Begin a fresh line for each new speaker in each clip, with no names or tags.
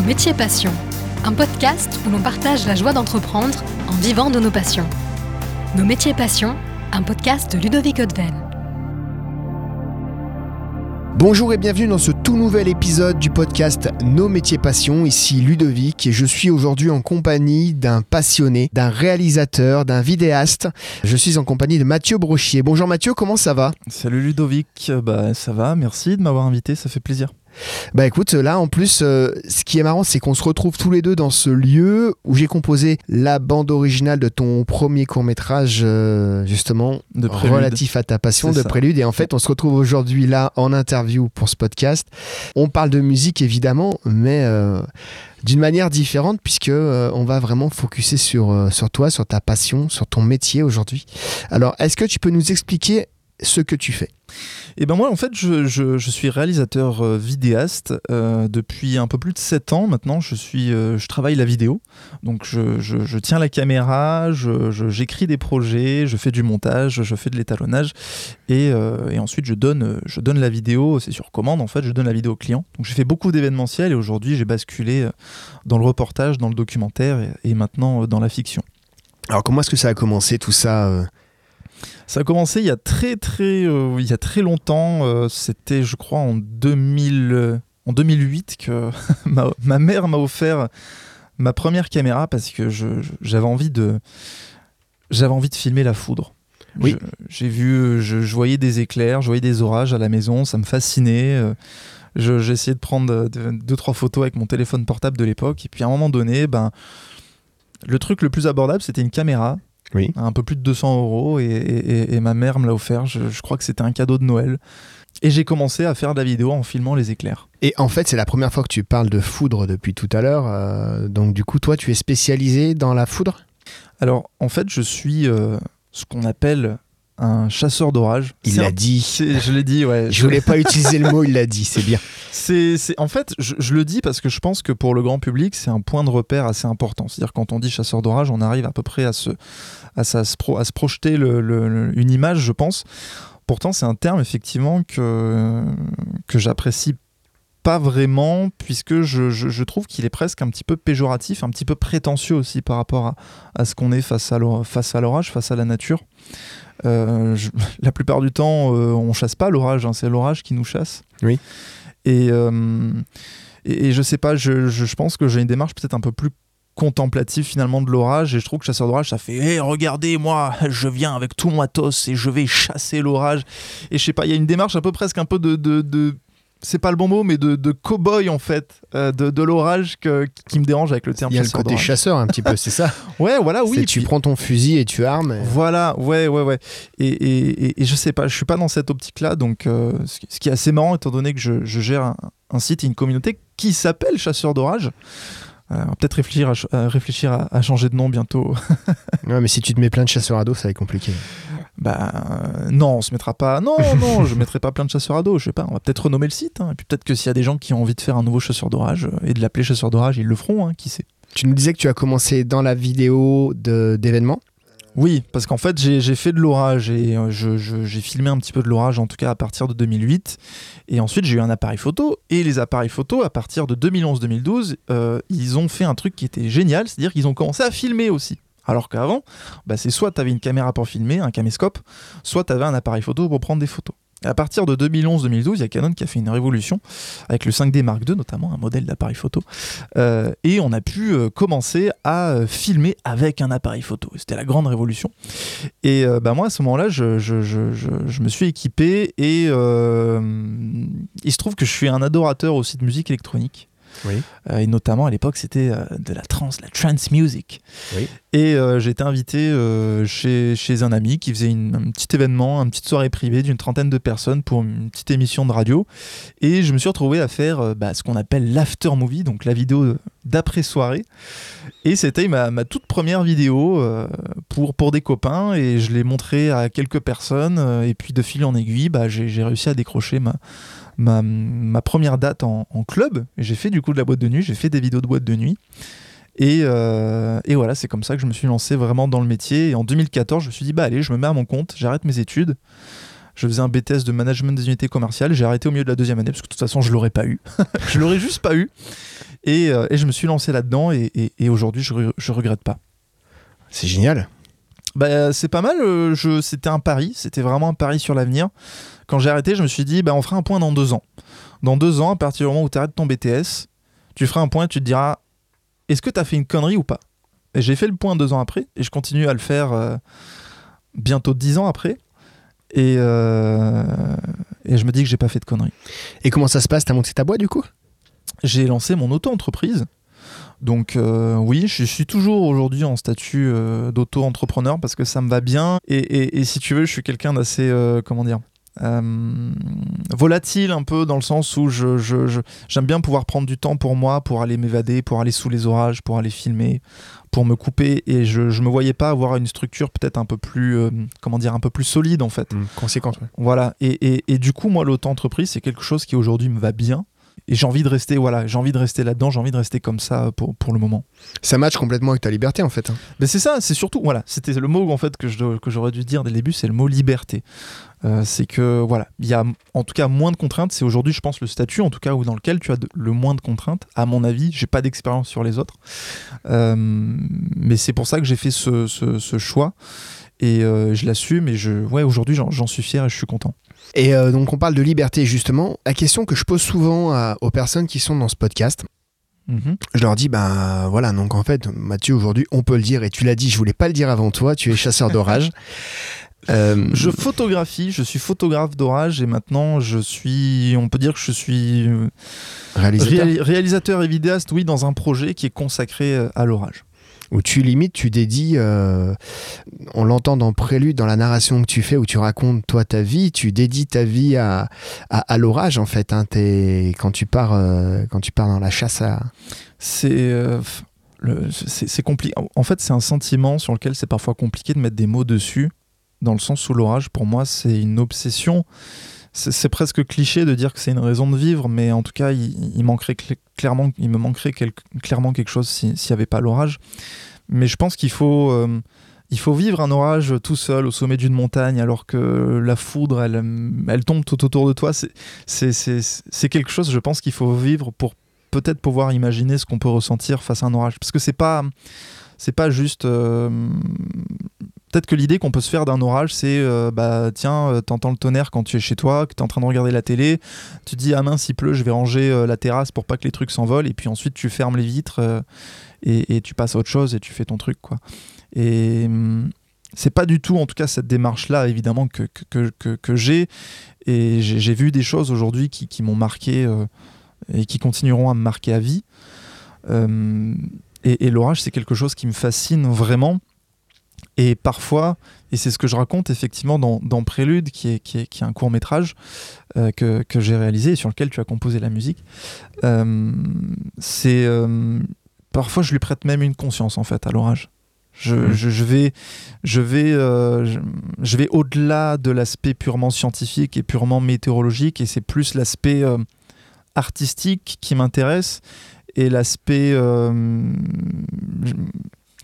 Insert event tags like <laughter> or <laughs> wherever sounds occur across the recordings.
Nos métiers passions, un podcast où l'on partage la joie d'entreprendre en vivant de nos passions. Nos métiers passions, un podcast de Ludovic Odven.
Bonjour et bienvenue dans ce tout nouvel épisode du podcast Nos métiers passions. Ici Ludovic et je suis aujourd'hui en compagnie d'un passionné, d'un réalisateur, d'un vidéaste. Je suis en compagnie de Mathieu Brochier. Bonjour Mathieu, comment ça va?
Salut Ludovic, bah ça va, merci de m'avoir invité, ça fait plaisir.
Bah écoute, là en plus, euh, ce qui est marrant, c'est qu'on se retrouve tous les deux dans ce lieu où j'ai composé la bande originale de ton premier court métrage, euh, justement,
De
relatif à ta passion de
ça.
Prélude. Et en fait, on se retrouve aujourd'hui là en interview pour ce podcast. On parle de musique évidemment, mais euh, d'une manière différente puisque on va vraiment focuser sur, sur toi, sur ta passion, sur ton métier aujourd'hui. Alors, est-ce que tu peux nous expliquer ce que tu fais
Et ben moi en fait je, je- je suis réalisateur euh, vidéaste euh, depuis un peu plus de 7 ans maintenant. Je, suis, euh, je travaille la vidéo, donc je, tiens la caméra, j'écris des projets, je fais du montage, je fais de l'étalonnage et, euh, et ensuite je donne, je donne la vidéo, c'est sur commande en fait, je donne la vidéo au client. Donc j'ai fait beaucoup d'événementiels et aujourd'hui j'ai basculé dans le reportage, dans le documentaire et, et maintenant dans la fiction.
Alors, comment est-ce que ça a commencé tout ça
Ça a commencé il y a très très euh, il y a très longtemps. euh, C'était je crois en 2000 euh, en 2008 que <laughs> ma, ma mère m'a offert ma première caméra parce que j'avais envie de j'avais envie de filmer la foudre.
Oui.
Je- J'ai vu je, je voyais des éclairs, je voyais des orages à la maison, ça me fascinait. euh, J'ai essayé de prendre euh, de- deux trois photos avec mon téléphone portable de l'époque et puis à un moment donné ben le truc le plus abordable c'était une caméra
Oui.
un peu plus de 200 euros et, et- et ma mère me l'a offert. Je, je crois que c'était un cadeau de Noël. Et j'ai commencé à faire de la vidéo en filmant les éclairs.
Et en fait, c'est la première fois que tu parles de foudre depuis tout à l'heure. euh, donc, du coup, toi, tu es spécialisé dans la foudre?
Alors, en fait, je suis euh, ce qu'on appelle un chasseur d'orage.
Il l'a
un-
dit.
Je l'ai dit, ouais. <laughs>
Je voulais pas <laughs> utiliser le mot, il l'a dit, c'est bien.
C'est, en fait, je, je le dis parce que je pense que pour le grand public, c'est un point de repère assez important. C'est-à-dire quand on dit chasseur d'orage, on arrive à peu près à se, à, sa- se pro- à se projeter le- le- le- une image, je pense. Pourtant, c'est un terme effectivement que, que j'apprécie pas vraiment, puisque je, je- je trouve qu'il est presque un petit peu péjoratif, un petit peu prétentieux aussi par rapport à, à ce qu'on est face à l'orage, face à la nature. Euh, je- <laughs> la plupart du temps, euh, on chasse pas l'orage, hein, c'est l'orage qui nous chasse.
Oui.
Et, euh, et, et je sais pas, je, je- je pense que j'ai une démarche peut-être un peu plus contemplative finalement de l'orage et je trouve que chasseur d'orage ça fait Hé, regardez moi je viens avec tout mon matos et je vais chasser l'orage et je sais pas il y a une démarche un peu presque un peu de, de, de- c'est pas le bon mot mais de, de cow-boy en fait euh, de, de l'orage que- qui me dérange avec le terme
Il y a le côté chasseur un petit peu, c'est ça <laughs>
ouais voilà oui
Tu
puis-
prends ton fusil et tu armes. et-
voilà, ouais, ouais, ouais. Et, et, et- et je sais pas, je suis pas dans cette optique-là, donc euh, ce, qui- est assez marrant, étant donné que je, je gère un, un site et une communauté qui s'appelle Chasseur d'orage. Euh, on va peut-être à réfléchir à, à changer de nom bientôt. <laughs>
Ouais, mais si tu te mets plein de chasseurs à dos, ça va être compliqué.
Bah euh, non, on se mettra pas. Non, <laughs> non, je mettrai pas plein de chasseurs à dos. Je sais pas, on va peut-être renommer le site. hein. Et puis peut-être que s'il y a des gens qui ont envie de faire un nouveau chasseur d'orage euh, et de l'appeler chasseur d'orage, ils le feront. hein, qui sait.
Tu nous disais que tu as commencé dans la vidéo d'événements?
Oui, parce qu'en fait, j'ai fait de l'orage et euh, j'ai filmé un petit peu de l'orage, en tout cas à partir de 2008. Et ensuite, j'ai eu un appareil photo. Et les appareils photo, à partir de 2011-2012, euh, ils ont fait un truc qui était génial, c'est-à-dire qu'ils ont commencé à filmer aussi. Alors qu'avant, bah, c'est soit tu avais une caméra pour filmer, un caméscope, soit tu avais un appareil photo pour prendre des photos. Et à partir de 2011-2012, il y a Canon qui a fait une révolution avec le 5D Mark II, notamment un modèle d'appareil photo. Euh, et on a pu euh, commencer à euh, filmer avec un appareil photo. C'était la grande révolution. Et bah, moi, à ce moment-là, je, me suis équipé et il se trouve que je suis un adorateur aussi de musique électronique.
Oui.
Euh, et notamment à l'époque, c'était euh, de la trance, la trance music.
Oui.
Et euh, j'ai été invité chez, chez un ami qui faisait une- un petit événement, une petite soirée privée d'une trentaine de personnes pour une petite émission de radio. Et je me suis retrouvé à faire bah, ce qu'on appelle l'after movie, donc la vidéo d'après-soirée. Et c'était ma, ma toute première vidéo pour, pour des copains et je l'ai montré à quelques personnes. et puis de fil en aiguille, bah, j'ai j'ai réussi à décrocher ma, ma, ma première date en, en club. J'ai fait du coup de la boîte de nuit, j'ai fait des vidéos de boîte de nuit. Et, euh, et voilà, c'est comme ça que je me suis lancé vraiment dans le métier. Et en 2014, je me suis dit, bah allez, je me mets à mon compte, j'arrête mes études. Je faisais un BTS de management des unités commerciales. J'ai arrêté au milieu de la deuxième année parce que de toute façon, je l'aurais pas eu. <laughs> je l'aurais juste pas eu. Et, euh, et je me suis lancé là-dedans et, et- et aujourd'hui, je, je regrette pas.
C'est génial.
Bah, c'est pas mal. euh, je, c'était un pari. C'était vraiment un pari sur l'avenir. Quand j'ai arrêté, je me suis dit, bah, on fera un point dans deux ans. Dans deux ans, à partir du moment où tu arrêtes ton BTS, tu feras un point et tu te diras, est-ce que tu as fait une connerie ou pas? Et j'ai fait le point deux ans après et je continue à le faire euh, bientôt dix ans après. Et, euh, et je me dis que j'ai pas fait de conneries.
Et comment ça se passe? T'as monté ta boîte du coup?
J'ai lancé mon auto-entreprise. Donc euh, oui, je suis toujours aujourd'hui en statut euh, d'auto-entrepreneur parce que ça me va bien. Et, et- et si tu veux, je suis quelqu'un d'assez, euh, comment dire, euh, volatile un peu dans le sens où je, je- je- j'aime bien pouvoir prendre du temps pour moi, pour aller m'évader, pour aller sous les orages, pour aller filmer, pour me couper. Et je, je me voyais pas avoir une structure peut-être un peu plus, euh, comment dire, un peu plus solide en fait.
Conséquence, ouais.
Voilà, et, et- et du coup, moi, l'auto-entreprise, c'est quelque chose qui aujourd'hui me va bien. Et j'ai envie de rester, voilà, j'ai envie de rester là-dedans, j'ai envie de rester comme ça pour, pour le moment.
Ça match complètement avec ta liberté en fait. hein.
Mais c'est ça, c'est surtout, voilà, c'était le mot en fait que, je, que j'aurais dû dire dès le début, c'est le mot liberté. Euh, c'est que, voilà, il y a en tout cas moins de contraintes. C'est aujourd'hui, je pense, le statut, en tout cas, où dans lequel tu as de- le moins de contraintes. À mon avis, j'ai pas d'expérience sur les autres. Euh, mais c'est pour ça que j'ai fait ce, ce- ce choix. Et euh, je l'assume et je, ouais, aujourd'hui, j'en, j'en suis fier et je suis content.
Et euh, donc on parle de liberté justement. La question que je pose souvent à- aux personnes qui sont dans ce podcast,
Mhm.
je leur dis ben voilà donc en fait Mathieu aujourd'hui on peut le dire et tu l'as dit je voulais pas le dire avant toi tu es chasseur <laughs> d'orage. Euh,
Je photographie, je suis photographe d'orage et maintenant je suis, on peut dire que je suis euh,
réalisateur
réali- réalisateur et vidéaste, oui, dans un projet qui est consacré à l'orage.
Où tu limites tu dédies euh, on l'entend dans Prélude dans la narration que tu fais où tu racontes toi ta vie tu dédies ta vie à, à, l'orage en fait hein, quand tu pars euh, quand tu pars dans la chasse à
C'est euh, c'est compliqué. En fait, c'est un sentiment sur lequel c'est parfois compliqué de mettre des mots dessus, dans le sens où l'orage, pour moi, c'est une obsession. C'est presque cliché de dire que c'est une raison de vivre, mais en tout cas, il, manquerait cl- clairement, il me manquerait clairement quelque chose si- s'il n'y avait pas l'orage. Mais je pense qu'il faut, euh, faut vivre un orage tout seul au sommet d'une montagne, alors que la foudre, elle, elle tombe tout autour de toi. C'est quelque chose, je pense, qu'il faut vivre pour peut-être pouvoir imaginer ce qu'on peut ressentir face à un orage. Parce que c'est pas, c'est pas juste. euh, Peut-être que l'idée qu'on peut se faire d'un orage, c'est euh, bah tiens, euh, t'entends le tonnerre quand tu es chez toi, que t'es en train de regarder la télé, tu dis ah mince il pleut, je vais ranger la terrasse pour pas que les trucs s'envolent, et puis ensuite tu fermes les vitres et, tu passes à autre chose et tu fais ton truc quoi. Et hum, c'est pas du tout en tout cas cette démarche là évidemment que, que, que, que- j'ai, et j'ai vu des choses aujourd'hui qui, m'ont marqué et qui continueront à me marquer à vie. Euh, et et l'orage, c'est quelque chose qui me fascine vraiment. Et parfois, et c'est ce que je raconte effectivement dans, dans Prélude, qui est, qui est, qui est un court métrage euh, que, que j'ai réalisé et sur lequel tu as composé la musique, euh, c'est euh, parfois je lui prête même une conscience en fait à l'orage. Je, je- je vais, je vais, je, je vais au-delà de l'aspect purement scientifique et purement météorologique, et c'est plus l'aspect artistique qui m'intéresse et l'aspect, euh,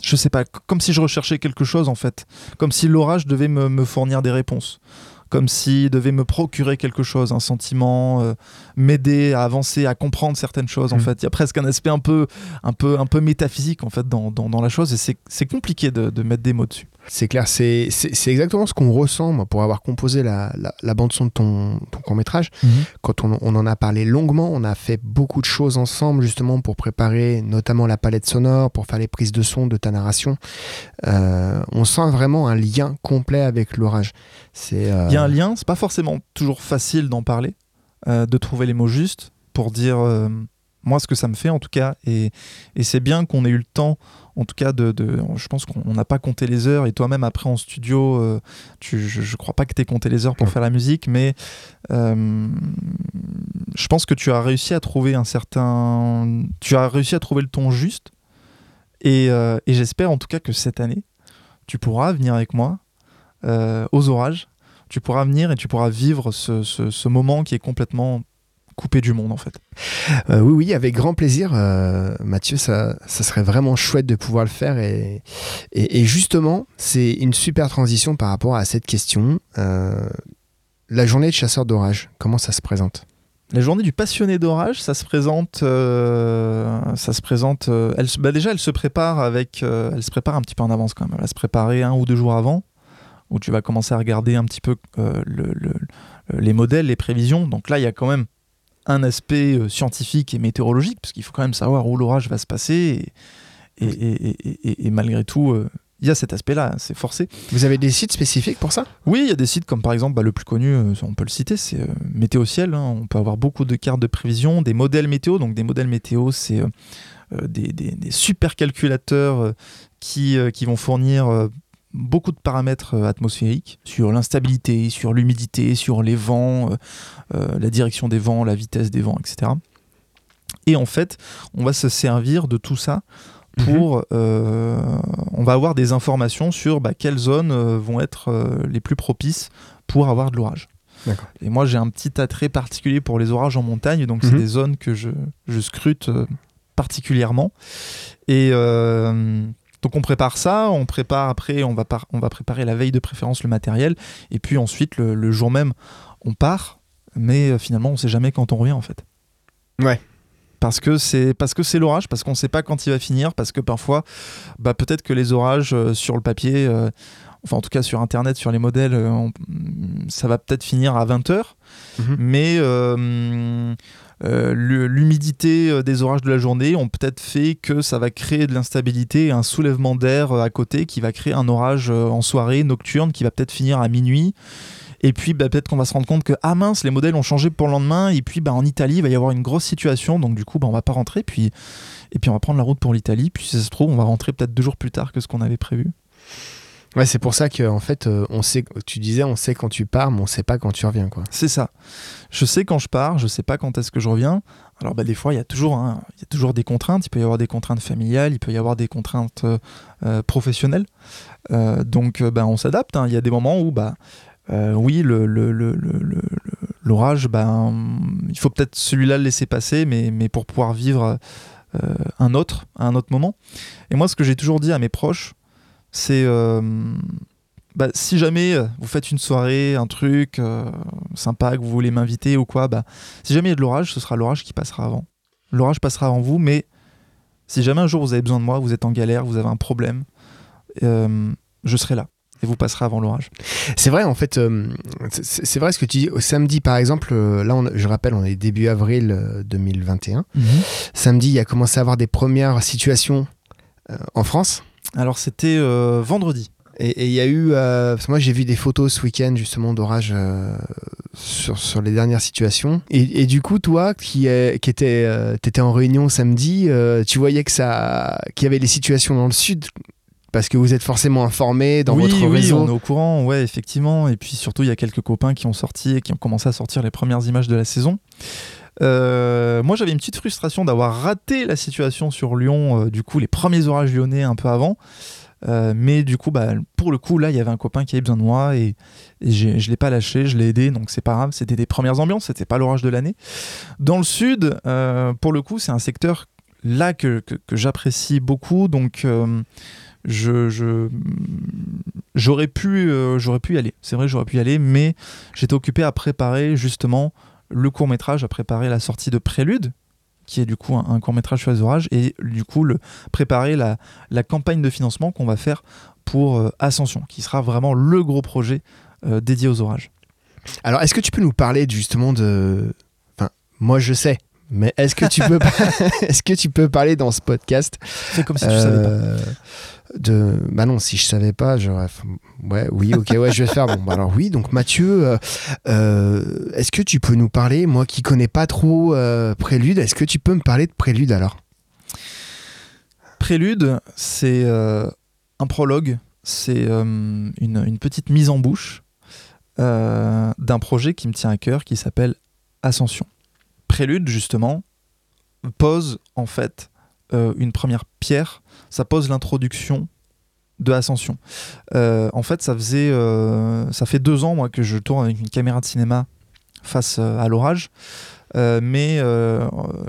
je, sais pas, comme si je recherchais quelque chose en fait, comme si l'orage devait me, me fournir des réponses, comme s'il devait me procurer quelque chose, un sentiment, euh, m'aider à avancer, à comprendre certaines choses en
Mhm.
fait. Il y a presque un aspect un peu, un peu, un peu métaphysique en fait dans, dans, dans la chose et c'est c'est compliqué de, de mettre des mots dessus.
C'est clair, c'est exactement ce qu'on ressent, moi, pour avoir composé la, la, la bande-son de ton, ton court-métrage. Quand on, on en a parlé longuement, on a fait beaucoup de choses ensemble, justement, pour préparer notamment la palette sonore, pour faire les prises de son de ta narration. Euh, on sent vraiment un lien complet avec l'orage. C'est euh,
Il y a un lien, c'est pas forcément toujours facile d'en parler, euh, de trouver les mots justes pour dire moi ce que ça me fait en tout cas. Et, et c'est bien qu'on ait eu le temps, en tout cas, de. de- je pense qu'on n'a pas compté les heures et toi-même après en studio, euh, tu, je, je crois pas que tu aies compté les heures pour faire la musique, mais euh, je pense que tu as réussi à trouver un certain. Tu as réussi à trouver le ton juste. Et, euh, et j'espère en tout cas que cette année, tu pourras venir avec moi aux orages. Tu pourras venir et tu pourras vivre ce, ce- ce moment qui est complètement coupé du monde en fait.
Euh, oui, oui, avec grand plaisir, euh, Mathieu. Ça, ça serait vraiment chouette de pouvoir le faire. Et, et, et justement, c'est une super transition par rapport à cette question. Euh, la journée de chasseur d'orage, comment ça se présente?
La journée du passionné d'orage, ça se présente, euh, ça se présente. euh, elle, bah déjà, elle se prépare avec, euh, elle se prépare un petit peu en avance quand même. Elle va se préparer un ou deux jours avant, où tu vas commencer à regarder un petit peu le- le- le- les modèles, les prévisions. Donc là, il y a quand même un aspect euh, scientifique et météorologique, parce qu'il faut quand même savoir où l'orage va se passer. Et, malgré tout, euh, il y a cet aspect-là, c'est forcé.
Vous avez des sites spécifiques pour ça?
Oui, il y a des sites comme par exemple bah, le plus connu, euh, on peut le citer, c'est euh, Météo Ciel. hein. On peut avoir beaucoup de cartes de prévision, des modèles météo. Donc des modèles météo, c'est euh, des, des- des super calculateurs euh, qui, qui vont fournir beaucoup de paramètres euh, atmosphériques sur l'instabilité, sur l'humidité, sur les vents, euh, euh, la direction des vents, la vitesse des vents, etc. Et en fait, on va se servir de tout ça pour euh, on va avoir des informations sur bah, quelles zones vont être les plus propices pour avoir de l'orage. Et moi j'ai un petit attrait particulier pour les orages en montagne, donc c'est
Mhm.
des zones que je, je scrute particulièrement. Et euh, donc on prépare ça, on prépare après, on va, par- on va préparer la veille de préférence le matériel, et puis ensuite le, le jour même on part, mais euh, finalement on sait jamais quand on revient en fait.
Ouais.
Parce que c'est parce que c'est l'orage, parce qu'on ne sait pas quand il va finir, parce que parfois, bah, peut-être que les orages euh, sur le papier, euh, enfin en tout cas sur internet, sur les modèles, euh, on- ça va peut-être finir à 20h,
Mhm.
mais euh, l'humidité euh, des orages de la journée ont peut-être fait que ça va créer de l'instabilité un soulèvement d'air euh, à côté qui va créer un orage en soirée nocturne qui va peut-être finir à minuit. Et puis bah, peut-être qu'on va se rendre compte que ah mince les modèles ont changé pour le lendemain et puis bah, en Italie il va y avoir une grosse situation donc du coup bah, on va pas rentrer et puis on va prendre la route pour l'Italie puis si ça se trouve on va rentrer peut-être deux jours plus tard que ce qu'on avait prévu.
Ouais, c'est pour ça que en fait, euh, on sait. Tu disais, on sait quand tu pars, mais on sait pas quand tu reviens, quoi.
C'est ça. Je sais quand je pars, je sais pas quand est-ce que je reviens. Alors bah, des fois, il y, a toujours, hein, y a toujours des contraintes. Il peut y avoir des contraintes familiales, il peut y avoir des contraintes euh, euh, professionnelles. Donc bah, on s'adapte. hein. Il y a des moments où, bah, oui, le- l'orage, hum, il faut peut-être celui-là le laisser passer, mais, mais pour pouvoir vivre un autre à un autre moment. Et moi, ce que j'ai toujours dit à mes proches, c'est... euh, bah, si jamais euh, vous faites une soirée, un truc euh, sympa, que vous voulez m'inviter ou quoi, bah, si jamais il y a de l'orage, ce sera l'orage qui passera avant. L'orage passera avant vous, mais si jamais un jour vous avez besoin de moi, vous êtes en galère, vous avez un problème, euh, je serai là et vous passerez avant l'orage.
C'est vrai, en fait, euh, c'est vrai ce que tu dis. Au samedi, par exemple, euh, là, on- je rappelle, on est début avril euh, 2021. Samedi, il y a commencé à avoir des premières situations euh, en France.
Alors c'était euh, vendredi.
Et il y a eu. euh, parce que moi, j'ai vu des photos ce week-end, justement, d'orage euh, sur, sur les dernières situations. Et, et du coup, toi, qui, est, qui était, t'étais en réunion samedi, tu voyais que ça, qu'il y avait les situations dans le sud. Parce que vous êtes forcément informé dans
oui,
votre
oui,
réseau.
on est au courant, ouais, effectivement. Et puis surtout, il y a quelques copains qui ont sorti et qui ont commencé à sortir les premières images de la saison. Euh, moi, j'avais une petite frustration d'avoir raté la situation sur Lyon, euh, du coup, les premiers orages lyonnais un peu avant. Euh, mais du coup, bah, pour le coup, là, il y avait un copain qui avait besoin de moi et, et je l'ai pas lâché, je l'ai aidé, donc c'est pas grave. C'était des premières ambiances, c'était pas l'orage de l'année. Dans le sud, pour le coup, c'est un secteur là que, j'apprécie beaucoup, donc j'aurais pu, j'aurais pu y aller. C'est vrai, j'aurais pu y aller, mais j'étais occupé à préparer justement le court métrage, à préparer la sortie de Prélude, qui est du coup un, un court métrage sur les orages, et du coup le, préparer la, la campagne de financement qu'on va faire pour euh, Ascension, qui sera vraiment le gros projet euh, dédié aux orages.
Alors, est-ce que tu peux nous parler justement de. Enfin, moi, je sais. Mais est-ce que tu peux, <laughs> <laughs> est-ce que tu peux parler dans ce podcast?
C'est comme si tu savais pas.
De bah non si je savais pas j'aurais ouais oui ok ouais je vais faire bon bah alors oui donc Mathieu euh, euh, est-ce que tu peux nous parler moi qui connais pas trop euh, Prélude est-ce que tu peux me parler de Prélude alors?
Prélude, c'est un prologue, c'est une, petite mise en bouche d'un projet qui me tient à cœur qui s'appelle Ascension. Prélude, justement, pose en fait euh, une première pierre, ça pose l'introduction de Ascension. Euh, en fait, ça faisait, euh, ça fait deux ans moi que je tourne avec une caméra de cinéma face à l'orage. Mais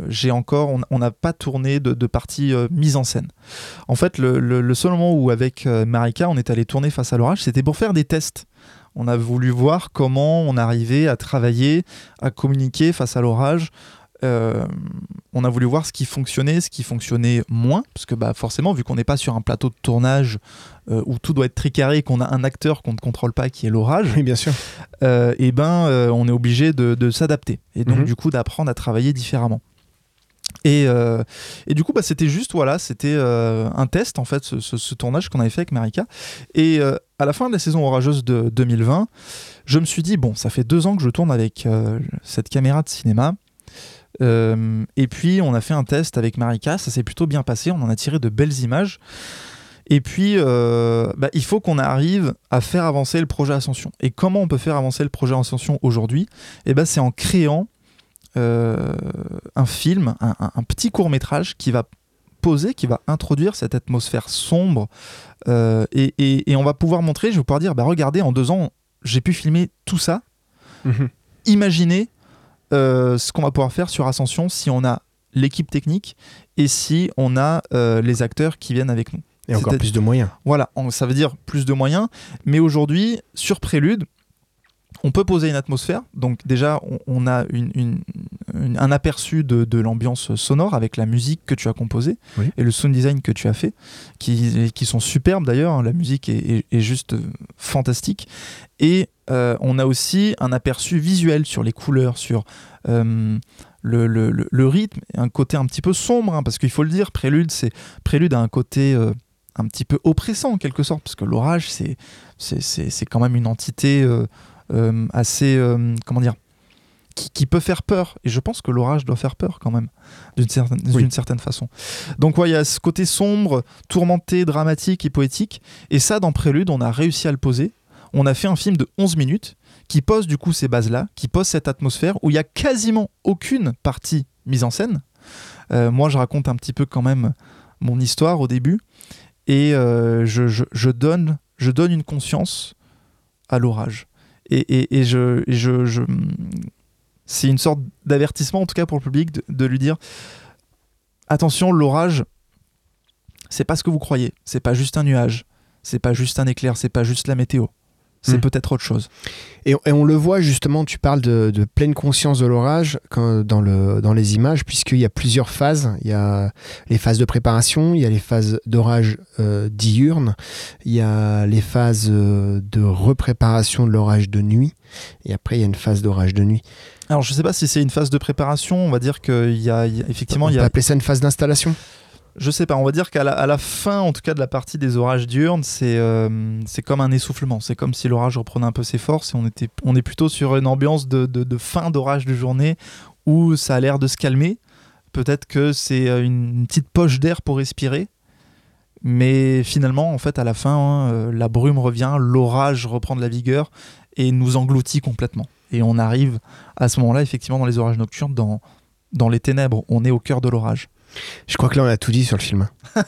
j'ai encore, on- n'a pas tourné de, de partie mise en scène. En fait, le, le- seul moment où avec Marika, on est allé tourner face à l'orage, c'était pour faire des tests. On a voulu voir comment on arrivait à travailler, à communiquer face à l'orage. Euh, on a voulu voir ce qui fonctionnait, ce qui fonctionnait moins, parce que bah, forcément, vu qu'on n'est pas sur un plateau de tournage euh, où tout doit être très carré, qu'on a un acteur qu'on ne contrôle pas, qui est l'orage,
Oui, bien sûr.
euh, et ben, on est obligé de, de s'adapter et donc
Mhm.
du coup d'apprendre à travailler différemment. Et, et du coup, bah, c'était juste, voilà, c'était un test en fait, ce, ce- ce tournage qu'on avait fait avec Marika. Et à la fin de la saison orageuse de 2020, je me suis dit, bon, ça fait deux ans que je tourne avec cette caméra de cinéma. Euh, et puis, on a fait un test avec Marika, ça s'est plutôt bien passé, on en a tiré de belles images. Et puis, euh, bah, il faut qu'on arrive à faire avancer le projet Ascension. Et comment on peut faire avancer le projet Ascension aujourd'hui? Eh ben, C'est en créant euh, un film, un, un- un petit court métrage qui va poser, qui va introduire cette atmosphère sombre. euh, et, et- et on va pouvoir montrer, je vais pouvoir dire, bah, regardez, en deux ans, j'ai pu filmer tout ça.
Mhm.
Imaginez euh, ce qu'on va pouvoir faire sur Ascension si on a l'équipe technique et si on a euh, les acteurs qui viennent avec nous.
Et encore plus de moyens.
Voilà, on- ça veut dire plus de moyens. Mais aujourd'hui, sur Prélude, on peut poser une atmosphère. Donc déjà, on, on a une- une- une- un aperçu de, de l'ambiance sonore avec la musique que tu as composée
Oui.
et le sound design que tu as fait, qui, qui sont superbes d'ailleurs. hein. La musique est, est- est juste euh, fantastique. Et euh, on a aussi un aperçu visuel sur les couleurs, sur euh, le, le- le- le rythme, un côté un petit peu sombre, hein, parce qu'il faut le dire, Prélude, c'est Prélude a un côté euh, un petit peu oppressant en quelque sorte, parce que l'orage, c'est c'est- c'est c'est quand même une entité assez, euh, comment dire, qui, qui peut faire peur. Et je pense que l'orage doit faire peur quand même, d'une certaine,
Oui.
certaine façon. Donc ouais, il y a ce côté sombre, tourmenté, dramatique et poétique. Et ça, dans Prélude, on a réussi à le poser. On a fait un film de 11 minutes qui pose du coup ces bases-là, qui pose cette atmosphère où il y a quasiment aucune partie mise en scène. Euh, moi, je raconte un petit peu quand même mon histoire au début et euh, je, je- je donne, je donne une conscience à l'orage. Et, je, je, c'est une sorte d'avertissement, en tout cas pour le public, de lui dire attention, l'orage, c'est pas ce que vous croyez. C'est pas juste un nuage, c'est pas juste un éclair, c'est pas juste la météo. C'est
Hmm.
peut-être autre chose.
Et, et on le voit justement, tu parles de, de pleine conscience de l'orage quand- dans, le, dans les images, puisqu'il y a plusieurs phases. Il y a les phases de préparation, il y a les phases d'orage euh, diurne, il y a les phases euh, de repréparation de l'orage de nuit, et après il y a une phase d'orage de nuit.
Alors, je sais pas si c'est une phase de préparation. On va dire qu'il y a, il y a- effectivement,
on
il y
peut
a,
appeler ça une phase d'installation?
Je sais pas, on va dire qu'à la, fin, en tout cas de la partie des orages diurnes, c'est euh, c'est comme un essoufflement. C'est comme si l'orage reprenait un peu ses forces et on, était, on est plutôt sur une ambiance de, de- fin d'orage de journée où ça a l'air de se calmer. Peut-être que c'est euh, une, une petite poche d'air pour respirer. Mais finalement, en fait, à la fin, hein, euh, la brume revient, l'orage reprend de la vigueur et nous engloutit complètement. Et on arrive à ce moment-là, effectivement, dans les orages nocturnes, dans, dans les ténèbres. On est au cœur de l'orage.
Je crois que là on a tout dit sur le film. <laughs>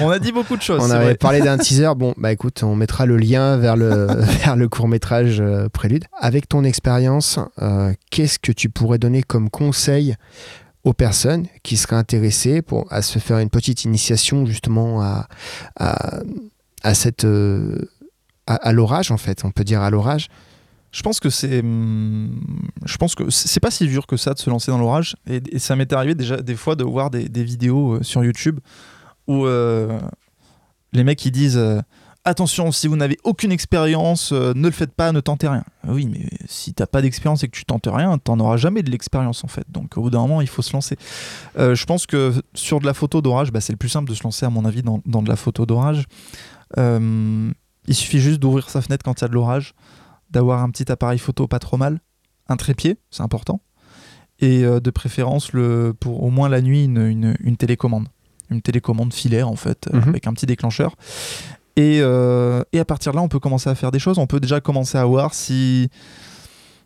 On a dit beaucoup de choses.
On avait
vrai.
parlé d'un <laughs> teaser. Bon, bah écoute, on mettra le lien vers le, <laughs> vers le court métrage Prélude. Avec ton expérience, euh, qu'est-ce que tu pourrais donner comme conseil aux personnes qui seraient intéressées pour, à se faire une petite initiation justement à, à, à cette, euh, à, à l'orage en fait, on peut dire à l'orage?
Je pense que c'est, hum, je pense que c'est pas si dur que ça de se lancer dans l'orage. Et, ça m'est arrivé déjà des fois de voir des, vidéos euh, sur YouTube où euh, les mecs ils disent euh, attention si vous n'avez aucune expérience, ne le faites pas, ne tentez rien. Ah Oui, mais si t'as pas d'expérience et que tu tentes rien, t'en auras jamais de l'expérience en fait. Donc au bout d'un moment, il faut se lancer. Je pense que sur de la photo d'orage, bah, c'est le plus simple de se lancer à mon avis dans, dans de la photo d'orage. Il suffit juste d'ouvrir sa fenêtre quand il y a de l'orage d'avoir un petit appareil photo pas trop mal, un trépied, c'est important, et euh, de préférence le, pour au moins la nuit une, une- une télécommande, une télécommande filaire en fait,
Mhm.
avec un petit déclencheur. Et, euh, et à partir de là, on peut commencer à faire des choses. On peut déjà commencer à voir si,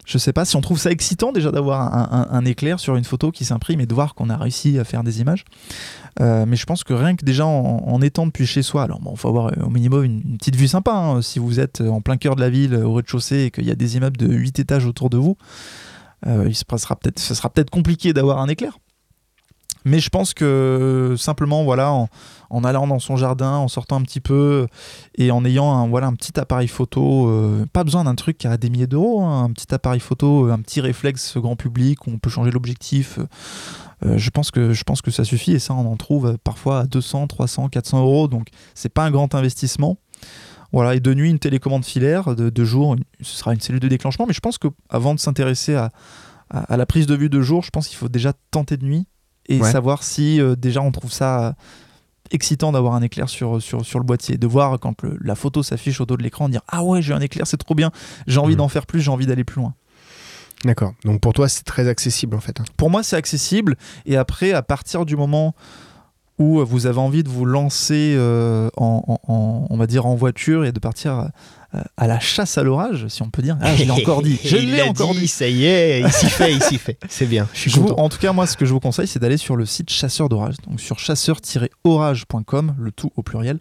je sais pas, si on trouve ça excitant déjà d'avoir un, éclair sur une photo qui s'imprime et de voir qu'on a réussi à faire des images. Euh, mais je pense que rien que déjà en, étant depuis chez soi, alors bon, faut avoir euh, au minimum une, petite vue sympa. hein. Si vous êtes en plein cœur de la ville, au rez-de-chaussée, et qu'il y a des immeubles de 8 étages autour de vous, euh, ce sera peut-être compliqué d'avoir un éclair. Mais je pense que simplement, voilà, en, allant dans son jardin, en sortant un petit peu et en ayant un, voilà, un petit appareil photo, euh, pas besoin d'un truc qui a des milliers d'euros, hein, un petit appareil photo, un petit réflexe grand public où on peut changer l'objectif. Euh, je, pense que, je pense que ça suffit et ça, on en trouve parfois à 200, 300, 400 euros. Donc, c'est pas un grand investissement. Voilà, et de nuit, une télécommande filaire, de, jour, ce sera une cellule de déclenchement. Mais je pense qu'avant de s'intéresser à, la prise de vue de jour, je pense qu'il faut déjà tenter de nuit et savoir si euh, déjà on trouve ça excitant d'avoir un éclair sur, sur, sur le boîtier, de voir quand la photo s'affiche au dos de l'écran, dire ah ouais j'ai un éclair, c'est trop bien, j'ai envie mmh. d'en faire plus, j'ai envie d'aller plus loin.
D'accord. Donc pour toi c'est très accessible en fait. Hein.
Pour moi c'est accessible et après à partir du moment où vous avez envie de vous lancer euh, en, on va dire en voiture et de partir euh, à la chasse à l'orage, si on peut dire.
Ah, je l'ai encore dit. Je <laughs> l'ai encore dit, Ça y est, il s'y fait, il s'y fait. <laughs> C'est bien. Je suis
en tout cas, moi, ce que je vous conseille, c'est d'aller sur le site chasseur d'orage, donc sur chasseur-orage.com, le tout au pluriel.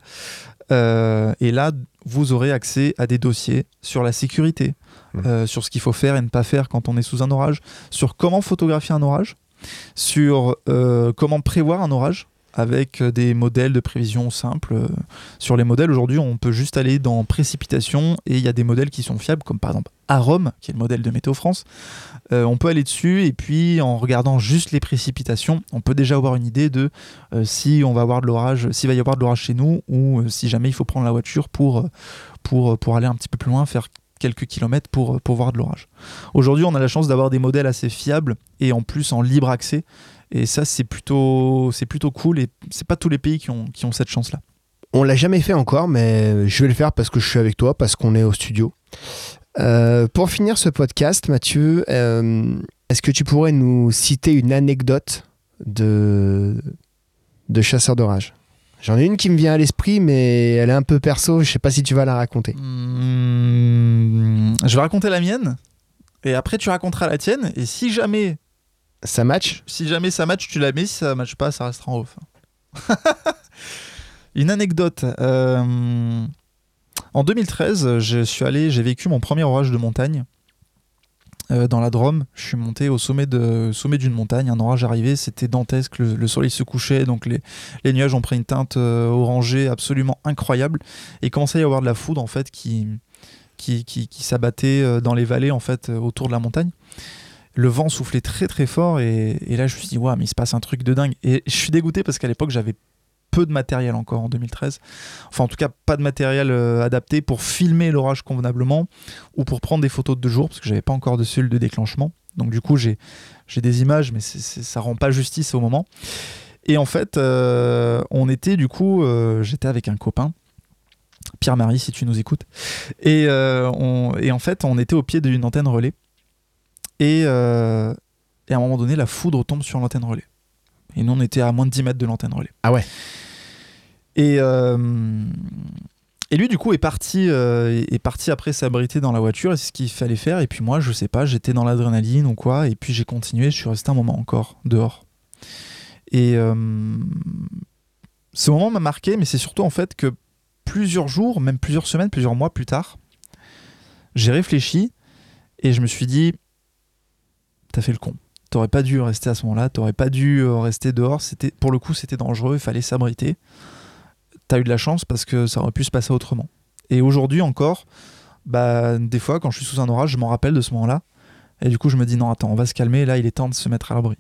Euh, et là, vous aurez accès à des dossiers sur la sécurité, mmh. sur ce qu'il faut faire et ne pas faire quand on est sous un orage, sur comment photographier un orage, sur comment prévoir un orage avec euh, des modèles de prévision simples. Euh, sur les modèles, aujourd'hui, on peut juste aller dans précipitation et il y a des modèles qui sont fiables, comme par exemple Arom, qui est le modèle de Météo France. Euh, on peut aller dessus et puis en regardant juste les précipitations, on peut déjà avoir une idée de si on va avoir de l'orage, s'il va y avoir de l'orage chez nous ou si jamais il faut prendre la voiture pour, pour, pour aller un petit peu plus loin, faire quelques kilomètres pour, pour voir de l'orage. Aujourd'hui, on a la chance d'avoir des modèles assez fiables et en plus en libre accès et ça, c'est plutôt, c'est plutôt cool. Et c'est pas tous les pays qui ont, qui ont cette chance-là.
On l'a jamais fait encore, mais je vais le faire parce que je suis avec toi, parce qu'on est au studio. Euh, pour finir ce podcast, Mathieu, euh, est-ce que tu pourrais nous citer une anecdote de, de chasseur d'orage? J'en ai une qui me vient à l'esprit, mais elle est un peu perso. Je sais pas si tu vas la raconter.
Hmm, je vais raconter la mienne, et après tu raconteras la tienne. Et si jamais
ça match
Si jamais ça match, tu la mets. Si ça match pas, ça restera en off. <laughs> Une anecdote. Euh, en 2013, je suis allé, j'ai vécu mon premier orage de montagne euh, dans la Drôme. Je suis monté au sommet de sommet d'une montagne. Un orage arrivé, c'était dantesque. Le, soleil se couchait, donc les, les, nuages ont pris une teinte euh, orangée absolument incroyable. Et commençait à y avoir de la foudre en fait qui qui, qui, qui s'abattait dans les vallées en fait autour de la montagne le vent soufflait très très fort et, là je me suis dit mais il se passe un truc de dingue. Et je suis dégoûté parce qu'à l'époque j'avais peu de matériel encore en 2013 enfin en tout cas pas de matériel euh, adapté pour filmer l'orage convenablement ou pour prendre des photos de jour parce que j'avais pas encore de cellule de déclenchement. Donc du coup j'ai des images mais ça rend pas justice au moment. Et en fait euh, on était du coup euh, j'étais avec un copain. Pierre-Marie si tu nous écoutes. Et en fait on était au pied d'une antenne relais euh, et, à un moment donné, la foudre tombe sur l'antenne relais. Et nous, on était à moins de 10 mètres de l'antenne relais.
Ah ouais
et, euh, et lui, du coup, est parti, euh, est parti après s'abriter dans la voiture, et c'est ce qu'il fallait faire. Et puis moi, je sais pas, j'étais dans l'adrénaline ou quoi, et puis j'ai continué, je suis resté un moment encore dehors. Et ce moment m'a marqué, mais c'est surtout en fait que plusieurs jours, même plusieurs semaines, plusieurs mois plus tard, j'ai réfléchi et je me suis dit, t'as fait le con. T'aurais pas dû rester à ce moment-là, t'aurais pas dû euh, rester dehors. C'était, pour le coup, c'était dangereux, il fallait s'abriter. T'as eu de la chance parce que ça aurait pu se passer autrement. Et aujourd'hui encore, bah, des fois, quand je suis sous un orage, je m'en rappelle de ce moment-là. Et du coup, je me dis, non, attends, on va se calmer, là, il est temps de se mettre à l'abri.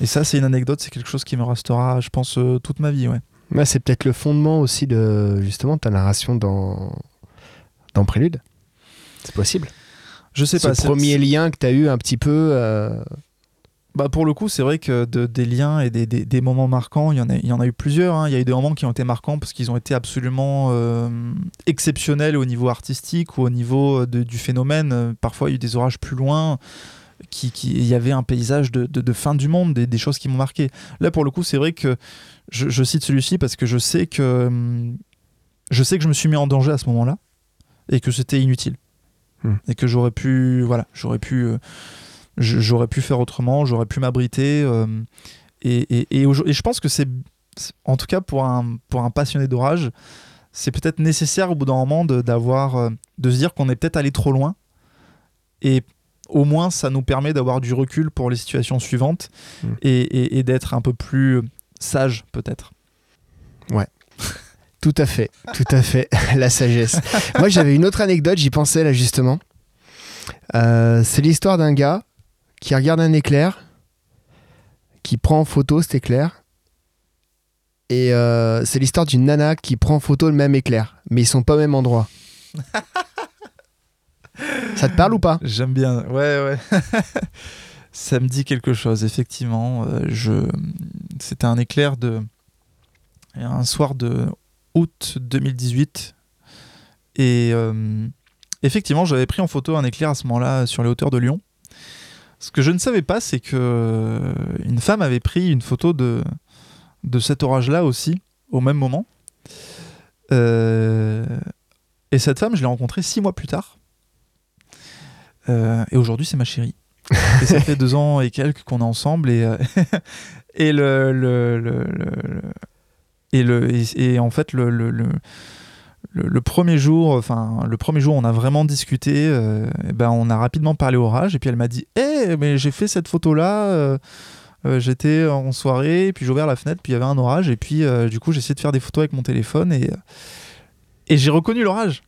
Et ça, c'est une anecdote, c'est quelque chose qui me restera, je pense, euh, toute ma vie, ouais.
c'est peut-être le fondement aussi de, justement, ta narration dans, dans Prélude. C'est possible.
Je sais pas.
Ce premier lien que tu as eu un petit peu. Euh,
bah pour le coup, c'est vrai que de, des liens et des, des, moments marquants, il y en a, il y en a eu plusieurs. Hein. Il y a eu des moments qui ont été marquants parce qu'ils ont été absolument euh, exceptionnels au niveau artistique ou au niveau euh, de, du phénomène. Parfois, il y a eu des orages plus loin. Qui, qui, il y avait un paysage de, de, fin du monde, des, des choses qui m'ont marqué. Là, pour le coup, c'est vrai que je, je cite celui-ci parce que je sais que je sais que je me suis mis en danger à ce moment-là et que c'était inutile. Hmm. et que j'aurais pu voilà j'aurais pu euh, j'aurais pu faire autrement j'aurais pu m'abriter euh, et, et, je pense que c'est en tout cas pour un pour un passionné d'orage c'est peut-être nécessaire au bout d'un moment de d'avoir euh, de se dire qu'on est peut-être allé trop loin et au moins ça nous permet d'avoir du recul pour les situations suivantes
Mm.
et, et- et d'être un peu plus sage peut-être.
Tout à fait, tout à fait, <laughs> la sagesse. Moi, j'avais une autre anecdote, j'y pensais là justement. Euh, c'est l'histoire d'un gars qui regarde un éclair, qui prend en photo cet éclair. Et euh, c'est l'histoire d'une nana qui prend en photo le même éclair, mais ils sont pas au même endroit. <laughs> Ça te parle ou pas?
J'aime bien, ouais, ouais. <laughs> ça me dit quelque chose, effectivement. Euh, je... C'était un éclair de. Un soir de août 2018. Et euh, effectivement, j'avais pris en photo un éclair à ce moment-là sur les hauteurs de Lyon. Ce que je ne savais pas, c'est que euh, une femme avait pris une photo de, de cet orage-là aussi, au même moment. Euh, Et cette femme, je l'ai rencontrée six mois plus tard. Euh, et aujourd'hui, c'est ma chérie. <laughs> et ça fait deux ans et quelques qu'on est ensemble. Et, <laughs> et le, le, le- le- le- et, le, et, et en fait, le, le, le, le- le premier jour, enfin, le premier jour, on a vraiment discuté. euh, et ben, on a rapidement parlé orage. Et puis elle m'a dit Eh, mais j'ai fait cette photo-là. euh, euh, J'étais en soirée, puis j'ai ouvert la fenêtre, puis il y avait un orage. Et puis, du coup, j'ai essayé de faire des photos avec mon téléphone. Et, et j'ai reconnu l'orage.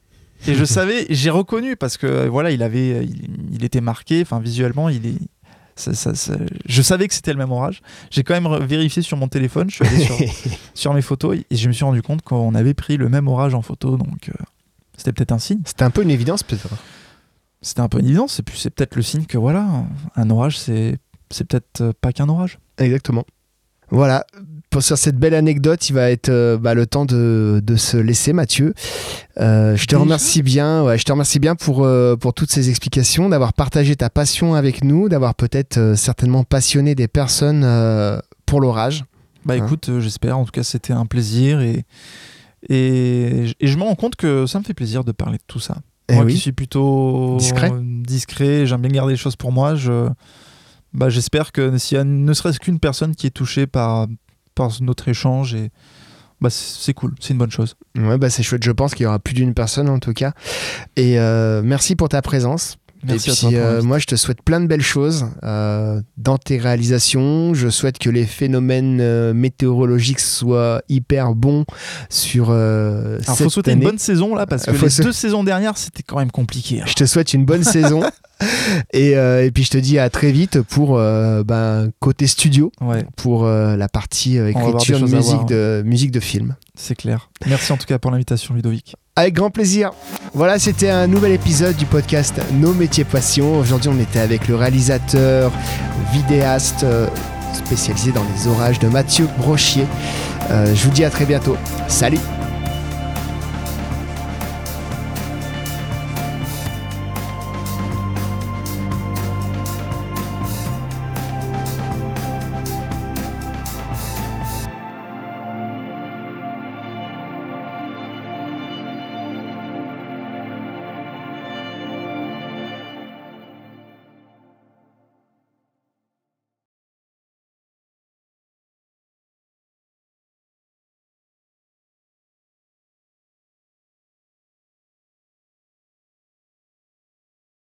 Et je <laughs> savais, j'ai reconnu parce que voilà, il avait, il, il était marqué, enfin visuellement, il est, ça- ça- ça- je savais que c'était le même orage. J'ai quand même vérifié sur mon téléphone, je suis allé sur, <laughs> sur mes photos et je me suis rendu compte qu'on avait pris le même orage en photo, donc euh, c'était peut-être un signe.
C'était un peu une évidence peut-être.
C'était un peu une évidence, et puis c'est peut-être le signe que voilà, un orage, c'est, c'est peut-être euh, pas qu'un orage.
Exactement. Voilà, pour, sur cette belle anecdote, il va être euh, bah, le temps de, de se laisser, Mathieu. Euh, je te
Déjà
remercie bien, ouais, je te remercie bien pour, pour toutes ces explications, d'avoir partagé ta passion avec nous, d'avoir peut-être euh, certainement passionné des personnes pour l'orage.
Bah
Hein.
écoute, j'espère. En tout cas, c'était un plaisir et, et, et je me rends compte que ça me fait plaisir de parler de tout ça.
Eh
moi
oui.
qui suis plutôt
Discret.
discret, j'aime bien garder les choses pour moi. Je, bah, j'espère que s'il y a ne serait-ce qu'une personne qui est touchée par, par notre échange, et, bah, c'est cool, c'est une bonne chose.
Ouais, bah, c'est chouette, je pense qu'il y aura plus d'une personne en tout cas. Et euh, merci pour ta présence.
Merci
et
à
puis,
toi.
euh, moi, je te souhaite plein de belles choses euh, dans tes réalisations. Je souhaite que les phénomènes euh, météorologiques soient hyper bons sur
Alors,
cette
faut souhaiter
année.
une bonne saison là, parce que les
se-
deux saisons dernières, c'était quand même compliqué. hein.
Je te souhaite une bonne saison. <laughs> <laughs> Et, euh, et puis, je te dis à très vite pour euh, ben, côté studio,
Ouais,
pour euh, la partie écriture musique,
voir.
de musique de film.
c'est clair. Merci en tout cas pour l'invitation, Ludovic.
Avec grand plaisir. Voilà, c'était un nouvel épisode du podcast Nos métiers passion. Aujourd'hui, on était avec le réalisateur, vidéaste spécialisé dans les orages de Mathieu Brochier. Je vous dis à très bientôt. Salut